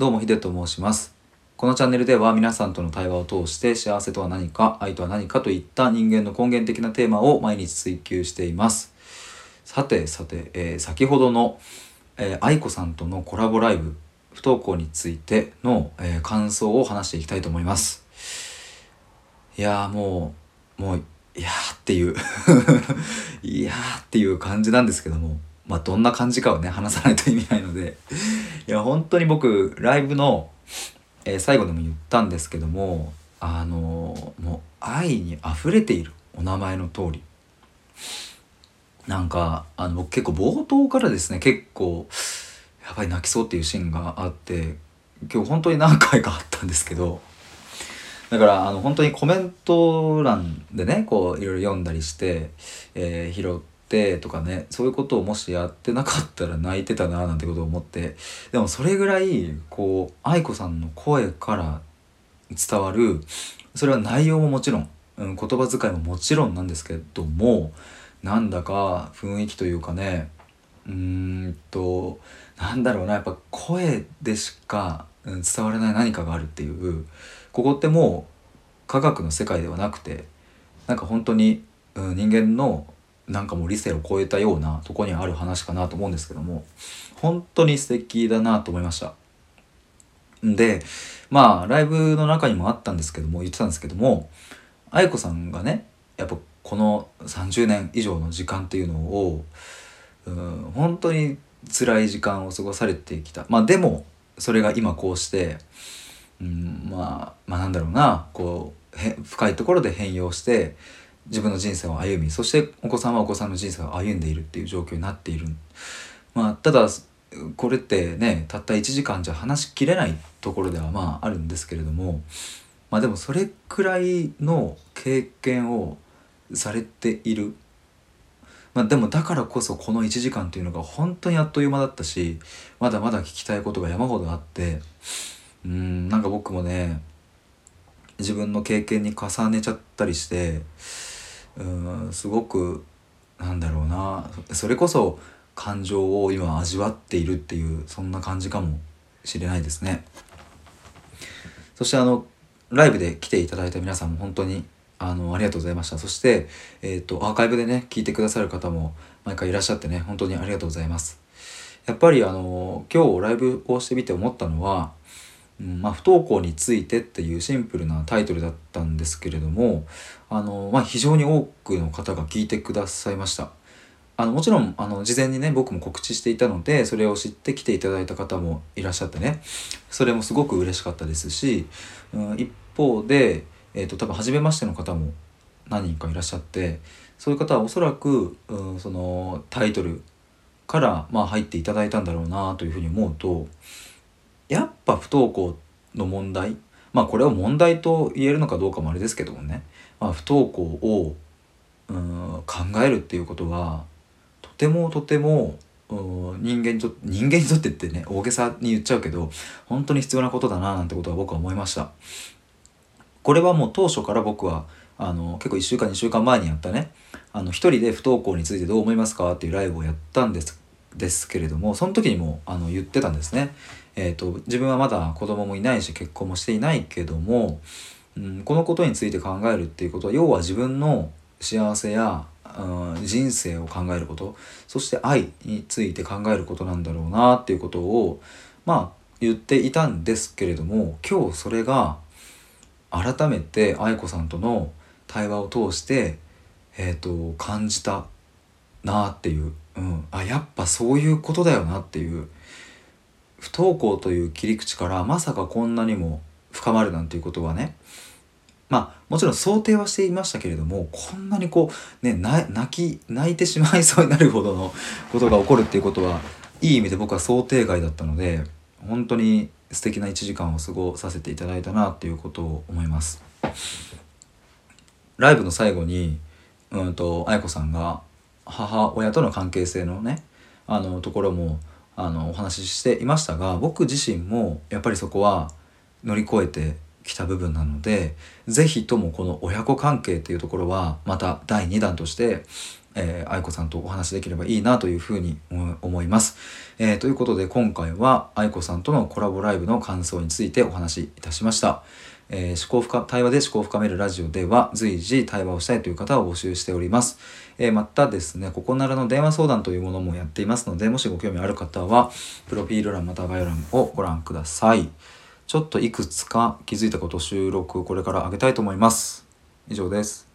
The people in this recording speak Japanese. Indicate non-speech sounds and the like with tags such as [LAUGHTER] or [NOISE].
どうもヒデと申します。このチャンネルでは皆さんとの対話を通して幸せとは何か愛とは何かといった人間の根源的なテーマを毎日追求しています。さてさて、えー先ほどの、えー愛子さんとのコラボライブ不登校についての、えー感想を話していきたいと思います。いやもうもういやーっていう [LAUGHS] いやーっていう感じなんですけども。まあどんな感じかをね話さないと意味ないので。[LAUGHS] いや本当に僕ライブの、えー最後でも言ったんですけどもあのーもう愛に溢れているお名前の通り。なんかあの僕結構冒頭からですね結構やばい泣きそうっていうシーンがあって今日本当に何回かあったんですけどだからあの本当にコメント欄でねこういろいろ読んだりして、えー拾ってとかねそういうことをもしやってなかったら泣いてたななんてことを思ってでもそれぐらいこう愛子さんの声から伝わるそれは内容ももちろん、うん、言葉遣いももちろんなんですけどもなんだか雰囲気というかねうーんとなんだろうなやっぱ声でしか、伝わらない何かがあるっていうここってもう科学の世界ではなくてなんか本当に、人間のなんかもう理性を超えたようなとこにある話かなと思うんですけども本当に素敵だなと思いました。でまあライブの中にもあったんですけども言ってたんですけども愛子さんがねやっぱこの30年以上の時間っていうのをうん本当に辛い時間を過ごされてきたまあでもそれが今こうしてうんまあまあなんだろうなこうへ深いところで変容して自分の人生を歩みそしてお子さんはお子さんの人生を歩んでいるっていう状況になっている。まあ、ただこれってねたった1時間じゃ話しきれないところではまああるんですけれどもまあでもそれくらいの経験をされている。まあ、でもだからこそこの1時間というのが本当にあっという間だったしまだまだ聞きたいことが山ほどあってうんなんか僕もね自分の経験に重ねちゃったりしてうんすごくなんだろうな。それこそ感情を今味わっているっていうそんな感じかもしれないですね。そしてあのライブで来ていただいた皆さんも本当にあのありがとうございました。そして、えー、とアーカイブでね聞いてくださる方も毎回いらっしゃってね本当にありがとうございます。やっぱりあの今日ライブをしてみて思ったのは、まあ、不登校についてっていうシンプルなタイトルだったんですけれどもあの、まあ、非常に多くの方が聞いてくださいました。あのもちろんあの事前にね僕も告知していたのでそれを知って来ていただいた方もいらっしゃってねそれもすごく嬉しかったですし、うん、一方で、えー、と多分初めましての方も何人かいらっしゃってそういう方はおそらく、うん、そのタイトルから、まあ、入っていただいたんだろうなというふうに思うとやっぱ不登校の問題？まあこれを問題と言えるのかどうかもあれですけどもね、まあ、不登校を、うん、考えるっていうことはとてもとても人間にと人間にとってってね大げさに言っちゃうけど本当に必要なことだななんてことは僕は思いました。これはもう当初から僕はあの結構1週間2週間前にやったねあの一人で不登校についてどう思いますかっていうライブをやったんですですけれどもその時にもあの言ってたんですね。えー、と自分はまだ子供もいないし結婚もしていないけども、うん、このことについて考えるっていうことは要は自分の幸せや、うん、人生を考えることそして愛について考えることなんだろうなっていうことをまあ言っていたんですけれども今日それが改めて愛子さんとの対話を通して、えー、と感じたなっていう、うん、あやっぱそういうことだよなっていう不登校という切り口からまさかこんなにも深まるなんていうことはねまあもちろん想定はしていましたけれどもこんなにこうね泣き泣いてしまいそうになるほどのことが起こるっていうことはいい意味で僕は想定外だったので本当に素敵な1時間を過ごさせていただいたなっていうことを思います。ライブの最後にうんと愛子さんが母親との関係性のねあのところもあのお話ししていましたが僕自身もやっぱりそこは乗り越えてきた部分なので是非ともこの親子関係っていうところはまた第2弾としてえー、愛子さんとお話できればいいなというふうに思います。えー、ということで今回は愛子さんとのコラボライブの感想についてお話しいたしました。えー、思考深対話で思考を深めるラジオでは随時対話をしたいという方を募集しております。えー、またですね、ここならの電話相談というものもやっていますので、もしご興味ある方は、プロフィール欄または概要欄をご覧ください。ちょっといくつか気づいたこと収録これから上げたいと思います。以上です。